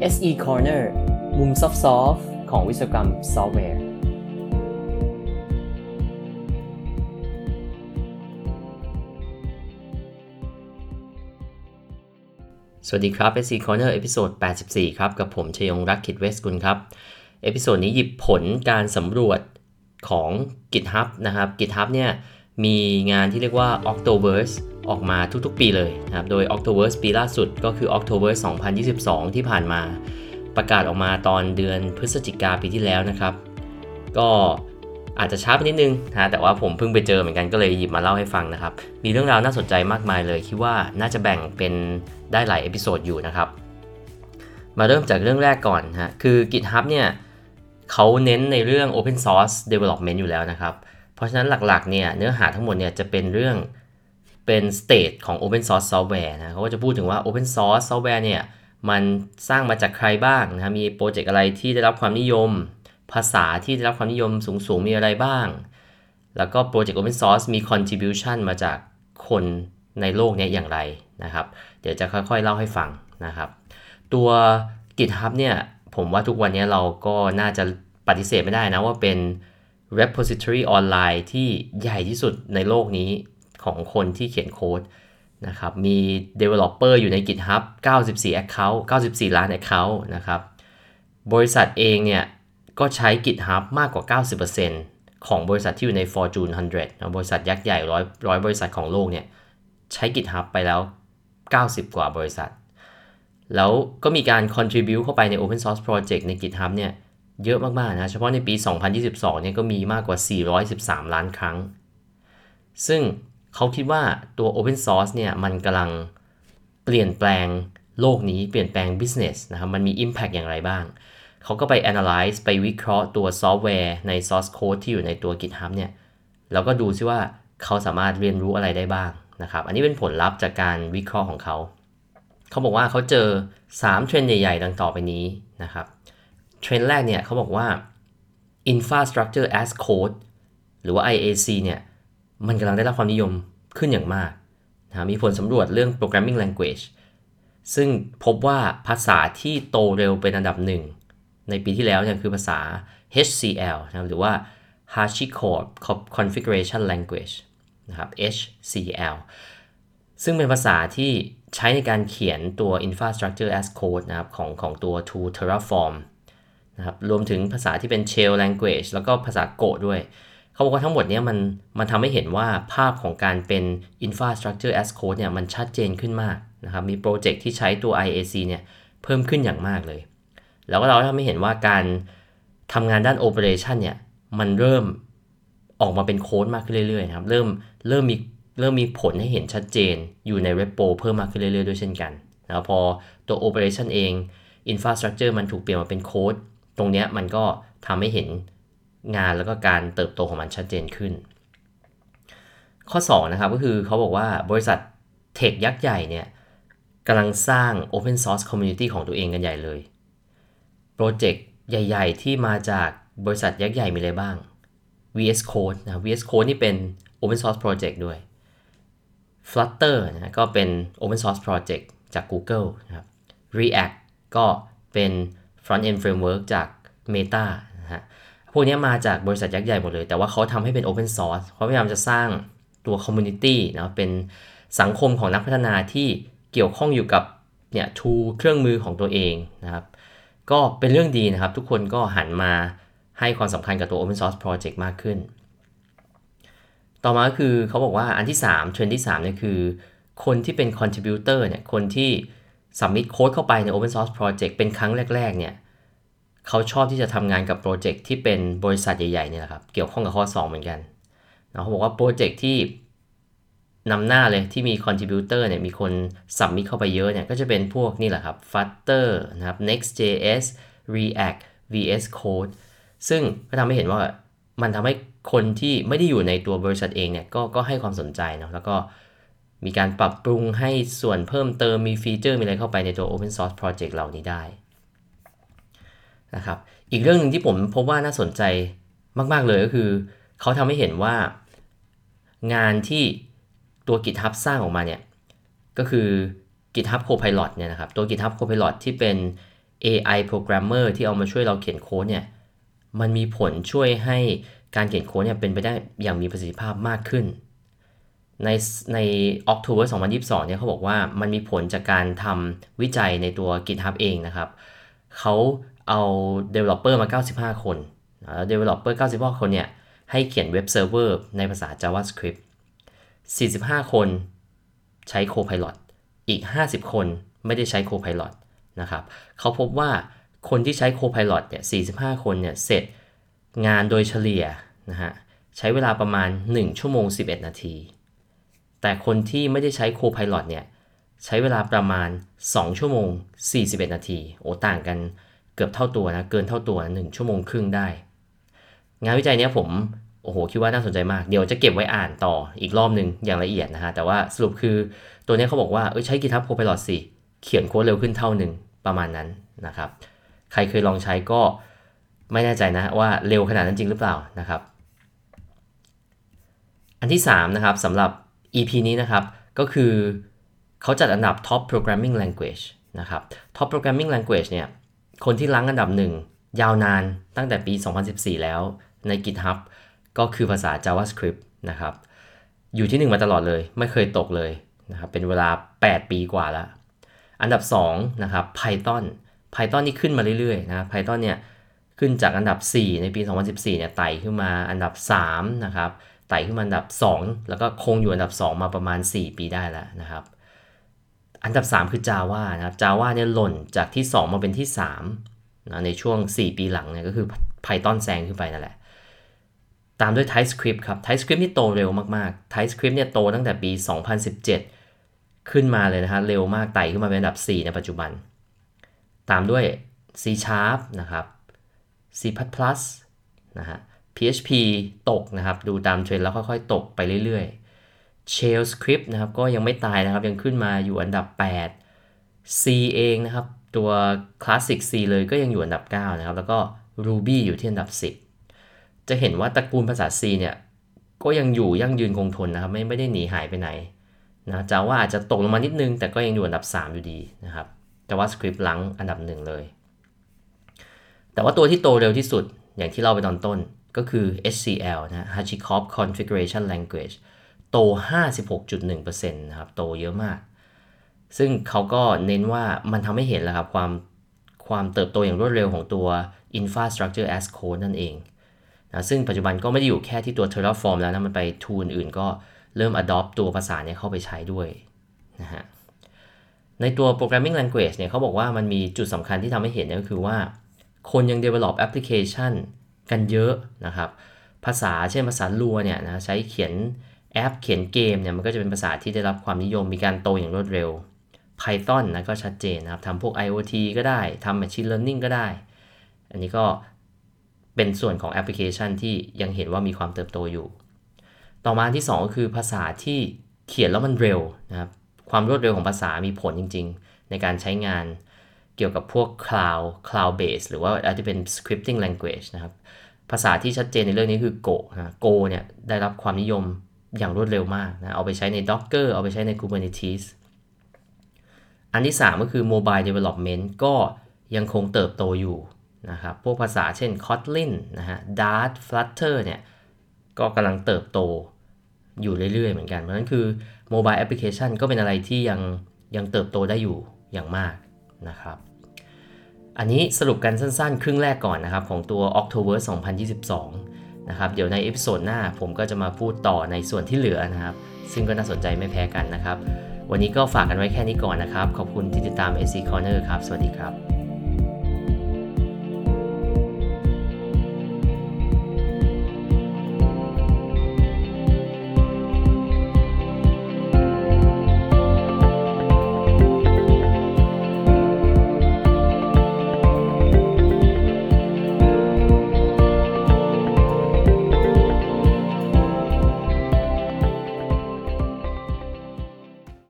SE Corner มุมซอฟต์ของวิศวกรรมซอฟต์แวร์ สวัสดีครับ SE Corner episode 84 ครับ กับผมชัยยงค์ รักขิตเวชสกุลครับ episode นี้หยิบผลการสำรวจของ GitHub นะครับ GitHub เนี่ย มีงานที่เรียกว่า Octoverse ออกมาทุกๆ ปีเลยนะครับ โดย Octoverse ปีล่าสุดก็คือ Octoverse 2022 ที่ผ่านมา ประกาศออกมาตอนเดือนพฤศจิกาปีที่แล้วนะครับ ก็อาจจะช้าไปนิดนึงนะแต่ว่าผมเพิ่งไปเจอเหมือนกันก็เลยหยิบมาเล่าให้ฟังนะครับ มีเรื่องราวน่าสนใจมากมายเลย คิดว่าน่าจะแบ่งเป็นได้หลาย episode อยู่นะครับ มาเริ่มจากเรื่องแรกก่อนฮะคือ GitHub เนี่ยเขาเน้นในเรื่อง Open Source Development อยู่แล้วนะครับเพราะฉะนั้นหลักๆเนี่ยเนื้อหาทั้งหมดเนี่ยจะเป็นเรื่องเป็น state ของ Open Source Software นะเขาก็จะพูดถึงว่า Open Source Software เนี่ยมันสร้างมาจากใครบ้างนะมีโปรเจกต์อะไรที่ได้รับความนิยม ภาษาที่ได้รับความนิยมสูงๆ มีอะไรบ้าง แล้วก็โปรเจกต์ Open Source มี contribution มาจากคนในโลกนี้อย่างไรนะครับ เดี๋ยวจะค่อยๆ เล่าให้ฟังนะครับ ตัว GitHub เนี่ยผมว่าทุกวันนี้เราก็น่าจะปฏิเสธไม่ได้นะว่าเป็น repository ออนไลน์ที่ใหญ่ที่สุดในโลกนี้ของคนที่เขียนโค้ดนะครับ มี developer อยู่ใน GitHub 94 account 94 ล้าน account นะครับ บริษัทเองเนี่ย ก็ใช้ GitHub มากกว่า 90%ของบริษัทที่อยู่ใน Fortune 100นะบริษัทยักษ์ใหญ่ร้อยร้อยบริษัทของโลกเนี่ย ใช้ GitHub ไปแล้ว 90 กว่าบริษัท แล้วก็มีการ contribute เข้าไปใน Open Source Project ใน GitHub เนี่ย เยอะมากๆนะ เฉพาะในปี 2022 เนี่ยก็มีมากกว่า 413 ล้านครั้ง ซึ่งเขาคิดว่าตัว Open Source เนี่ยมันกำลังเปลี่ยนแปลงโลกนี้เปลี่ยนแปลง business นะครับมันมี impact อย่างไรบ้าง เขาก็ไป analyze ไปวิเคราะห์ตัวซอฟต์แวร์ใน source code ที่อยู่ในตัว GitHub เนี่ยแล้วก็ดูซิว่าเขาสามารถเรียนรู้อะไรได้บ้างนะครับ อันนี้เป็นผลลัพธ์จากการวิเคราะห์ของเขา เขาบอกว่าเขาเจอ 3 เทรนด์ใหญ่ ๆ ดังต่อไปนี้นะครับ เทรนด์แรกเนี่ยเขาบอกว่า infrastructure as code หรือว่า IAC เนี่ยมันกำลังได้รับความนิยมขึ้นอย่างมากนะมีผลสำรวจเรื่อง programming language ซึ่งพบว่าภาษาที่โตเร็วเป็นอันดับหนึ่ง ในปีที่แล้วเนี่ยคือภาษา HCL นะหรือว่า HashiCorp Configuration Language นะครับ HCL ซึ่งเป็นภาษาที่ใช้ในการเขียนตัว infrastructure as code นะครับของของตัว tool Terraform นะครับรวมถึงภาษาที่เป็น shell language แล้วก็ภาษาโกด้วย เขาบอกว่าทั้งหมดนี้มันมันทำให้เห็นว่าภาพของการเป็น infrastructure as code เนี่ยมันชัดเจนขึ้นมากนะครับมีโปรเจกต์ที่ใช้ตัว IAC เนี่ยเพิ่มขึ้นอย่างมากเลย แล้วก็เราทำให้เห็นว่าการทำงานด้าน operation เนี่ยมันเริ่มออกมาเป็นโค้ดมากขึ้นเรื่อยๆนะครับเริ่มเริ่มมีเริ่มมีผลให้เห็นชัดเจนอยู่ใน repo เพิ่มมากขึ้นเรื่อยๆ ด้วยเช่นกันแล้วพอตัว operation เอง infrastructure มันถูกเปลี่ยนมาเป็นโค้ด ตรงเนี้ยมันก็ทำให้เห็นงานแล้วก็การเติบโตของมันชัดเจนขึ้น ข้อ 2 นะครับก็คือเขาบอกว่าบริษัทเทคยักษ์ใหญ่เนี่ยกำลังสร้าง Open Source Community ของตัวเองกันใหญ่เลย โปรเจกต์ใหญ่ ๆ ที่มาจากบริษัทยักษ์ใหญ่มีอะไรบ้าง VS Code นะ VS Code นี่เป็น Open Source Project ด้วย Flutter นะก็เป็น Open Source Project จาก Google นะครับ React ก็เป็น Front End Framework จาก Meta นะฮะพวกนี้มาจากบริษัทยักษ์ใหญ่หมดเลย แต่ว่าเขาทำให้เป็น Open Source เขาพยายามจะสร้างตัว Community นะเป็นสังคมของนักพัฒนาที่เกี่ยวข้องอยู่กับเนี่ย tool เครื่องมือของตัวเองนะครับ ก็เป็นเรื่องดีนะครับ ทุกคนก็หันมาให้ความสำคัญกับตัว Open Source Project มากขึ้น ต่อมาก็คือเขาบอกว่าอันที่3เทรนด์ที่3เนี่ยคือ คนที่เป็น contributor เนี่ยคนที่ สัมมิ t โค้ดเข้าไปใน Open Source Project เป็นครั้งแรก ๆ เนี่ยเขาชอบที่จะทำงานกับโปรเจกต์ที่เป็นบริษัทใหญ่ๆเนี่ยครับ เกี่ยวข้องกับข้อ 2 เหมือนกันเขาบอกว่าโปรเจกต์ที่นำหน้าเลยที่มี contributor เนี่ยมีคนสัมมิ t เข้าไปเยอะเนี่ยก็จะเป็นพวกนี่แหละครับ Flutter นะครับ Next.js React VS Code ซึ่งก็ทำให้เห็นว่ามันทำให้คนที่ไม่ได้อยู่ในตัวบริษัทเองเนี่ยก็ก็ให้ความสนใจนะแล้วก็ มีการปรับปรุงให้ส่วนเพิ่มเติมมีฟีเจอร์มีอะไรเข้าไปในตัว Open Source Project เหล่านี้ได้นะครับอีกเรื่องหนึ่งที่ผมพบว่าน่าสนใจมาก ๆ เลยก็คือ เขาทำให้เห็นว่างานที่ตัว GitHub สร้างออกมาเนี่ยก็คือ GitHub Copilot เนี่ยนะครับตัว GitHub Copilot ที่เป็น AI programmer ที่เอามาช่วยเราเขียนโค้ดเนี่ยมันมีผลช่วยให้การเขียนโค้ดเนี่ยเป็นไปได้อย่างมีประสิทธิภาพมากขึ้น ในใน October 2022 เนี่ยเขาบอกว่ามันมีผลจากการทำวิจัยในตัว GitHub เองนะครับ เขาเอา Developer มา 95 คนแล้ว Developer 95 คนเนี่ยให้เขียน web server ในภาษา JavaScript 45 คนใช้ Copilot อีก 50 คนไม่ได้ใช้ Copilot นะครับเขาพบว่าคนที่ใช้ Copilot เนี่ย 45 คนเนี่ยเสร็จงานโดยเฉลี่ยนะฮะใช้เวลาประมาณ 1 ชั่วโมง 11 นาที แต่คนที่ไม่ได้ใช้ Copilot เนี่ยใช้เวลาประมาณ 2 ชั่วโมง 41 นาที โอ้ต่างกันเกือบเท่าตัวนะ เกินเท่าตัว1ชั่วโมงครึ่งได้ งานวิจัยเนี้ยผม โอ้โห คิดว่าน่าสนใจมาก เดี๋ยวจะเก็บไว้อ่านต่ออีกรอบหนึ่งอย่างละเอียดนะฮะ แต่ว่าสรุปคือตัวนี้เขาบอกว่า เออใช้ GitHub Copilot สิ เขียนโค้ดเร็วขึ้นเท่าหนึ่งประมาณนั้นนะครับ ใครเคยลองใช้ก็ไม่แน่ใจนะว่าเร็วขนาดนั้นจริงหรือเปล่านะครับ อันที่3นะครับสำหรับ EP นี้นะครับ ก็คือเขาจัดอันดับ Top Programming Language นะครับ Top Programming Language เนี่ย คนที่รั้งอันดับหนึ่งยาวนานตั้งแต่ปี 2014 แล้วใน GitHub ก็คือภาษา JavaScript นะครับ อยู่ที่ 1 มาตลอดเลย ไม่เคยตกเลยนะครับ เป็นเวลา 8 ปีกว่าแล้ว อันดับ 2 นะครับ Python Python นี่ขึ้นมาเรื่อยๆนะ Python เนี่ย ขึ้นจากอันดับ 4 ในปี 2014 เนี่ย ไต่ขึ้นมาอันดับ 3 นะครับ ไต่ขึ้นมาอันดับ 2 แล้วก็คงอยู่อันดับ 2 มาประมาณ 4 ปีได้แล้วนะครับ อันดับ 3 คือ Java นะครับ Java เนี่ยหล่นจากที่ 2 มาเป็นที่3นะในช่วง 4 ปีหลังเนี่ยก็คือ Python แซงขึ้นไปนั่นแหละ ตามด้วย TypeScript ครับ TypeScript นี่โตเร็วมากๆ TypeScript เนี่ยโตตั้งแต่ปี 2017 ขึ้นมาเลยนะฮะเร็วมากไต่ขึ้นมาเป็นอันดับ 4 ในปัจจุบัน ตามด้วย C Sharp นะครับ C++ นะฮะ PHP ตกนะครับ ดูตามเทรนด์แล้วค่อยๆ ตกไปเรื่อยๆ Shell Script นะครับ ก็ยังไม่ตายนะครับ ยังขึ้นมาอยู่อันดับ 8 C เองนะครับ ตัว Classic C เลยก็ยังอยู่อันดับ 9 นะครับ แล้วก็ Ruby อยู่ที่อันดับ 10 จะเห็นว่าตระกูลภาษา C เนี่ย ก็ยังอยู่ยั่งยืนคงทนนะครับ ไม่ไม่ได้หนีหายไปไหนนะจาว่าอาจจะตกลงมานิดนึง แต่ก็ยังอยู่อันดับ 3 อยู่ดีนะครับ JavaScript หลังอันดับหนึ่งเลย แต่ว่าตัวที่โตเร็วที่สุดอย่างที่เล่าไปตอนต้น ก็คือ HCL นะ HashiCorp Configuration Language โต 56.1%นะครับ โตเยอะมาก ซึ่งเขาก็เน้นว่ามันทำให้เห็นแล้วครับความความเติบโตอย่างรวดเร็วของตัว Infrastructure as Code นั่นเองนะซึ่งปัจจุบันก็ไม่ได้อยู่แค่ที่ตัว Terraform แล้วนะ มันไปทูลอื่นก็เริ่ม adopt ตัวภาษาเนี้เข้าไปใช้ด้วยนะฮะ ในตัว programming language เนี่ยเขาบอกว่ามันมีจุดสำคัญที่ทำให้เห็นก็คือว่า คนยัง develop application กันเยอะนะครับ ภาษาเช่นภาษาลัวเนี่ยนะใช้เขียนแอปเขียนเกมเนี่ยมันก็จะเป็นภาษาที่ได้รับความนิยมมีการโตอย่างรวดเร็ว Python นะก็ชัดเจนนะครับทำพวก IoT ก็ได้ทำ Machine Learning ก็ได้ อันนี้ก็เป็นส่วนของแอปพลิเคชันที่ยังเห็นว่ามีความเติบโตอยู่ ต่อมาที่ 2 ก็คือภาษาที่เขียนแล้วมันเร็วนะครับความรวดเร็วของภาษามีผลจริง ๆ ในการใช้งาน เกี่ยวกับพวก cloud cloud base หรือว่าอาจจะเป็น scripting language นะครับ ภาษาที่ชัดเจนในเรื่องนี้คือ Go นะ Go เนี่ยได้รับความนิยมอย่างรวดเร็วมากนะ เอาไปใช้ใน Docker เอาไปใช้ใน Kubernetes อันที่ 3 ก็คือ mobile development ก็ยังคงเติบโตอยู่นะครับ พวกภาษาเช่น Kotlin นะฮะ Dart Flutter เนี่ยก็กำลังเติบโตอยู่เรื่อยๆเหมือนกัน เพราะฉะนั้นคือ mobile application ก็เป็นอะไรที่ยังยังเติบโตได้อยู่อย่างมากนะครับ อันนี้สรุปกันสั้นๆ ครึ่งแรกก่อนนะครับ ของตัว Octoverse 2022 นะครับ เดี๋ยวใน episode หน้าผมก็จะมาพูดต่อในส่วนที่เหลือนะครับ ซึ่งก็น่าสนใจไม่แพ้กันนะครับ วันนี้ก็ฝากกันไว้แค่นี้ก่อนนะครับ ขอบคุณที่ติดตาม AC Corner ครับ สวัสดีครับ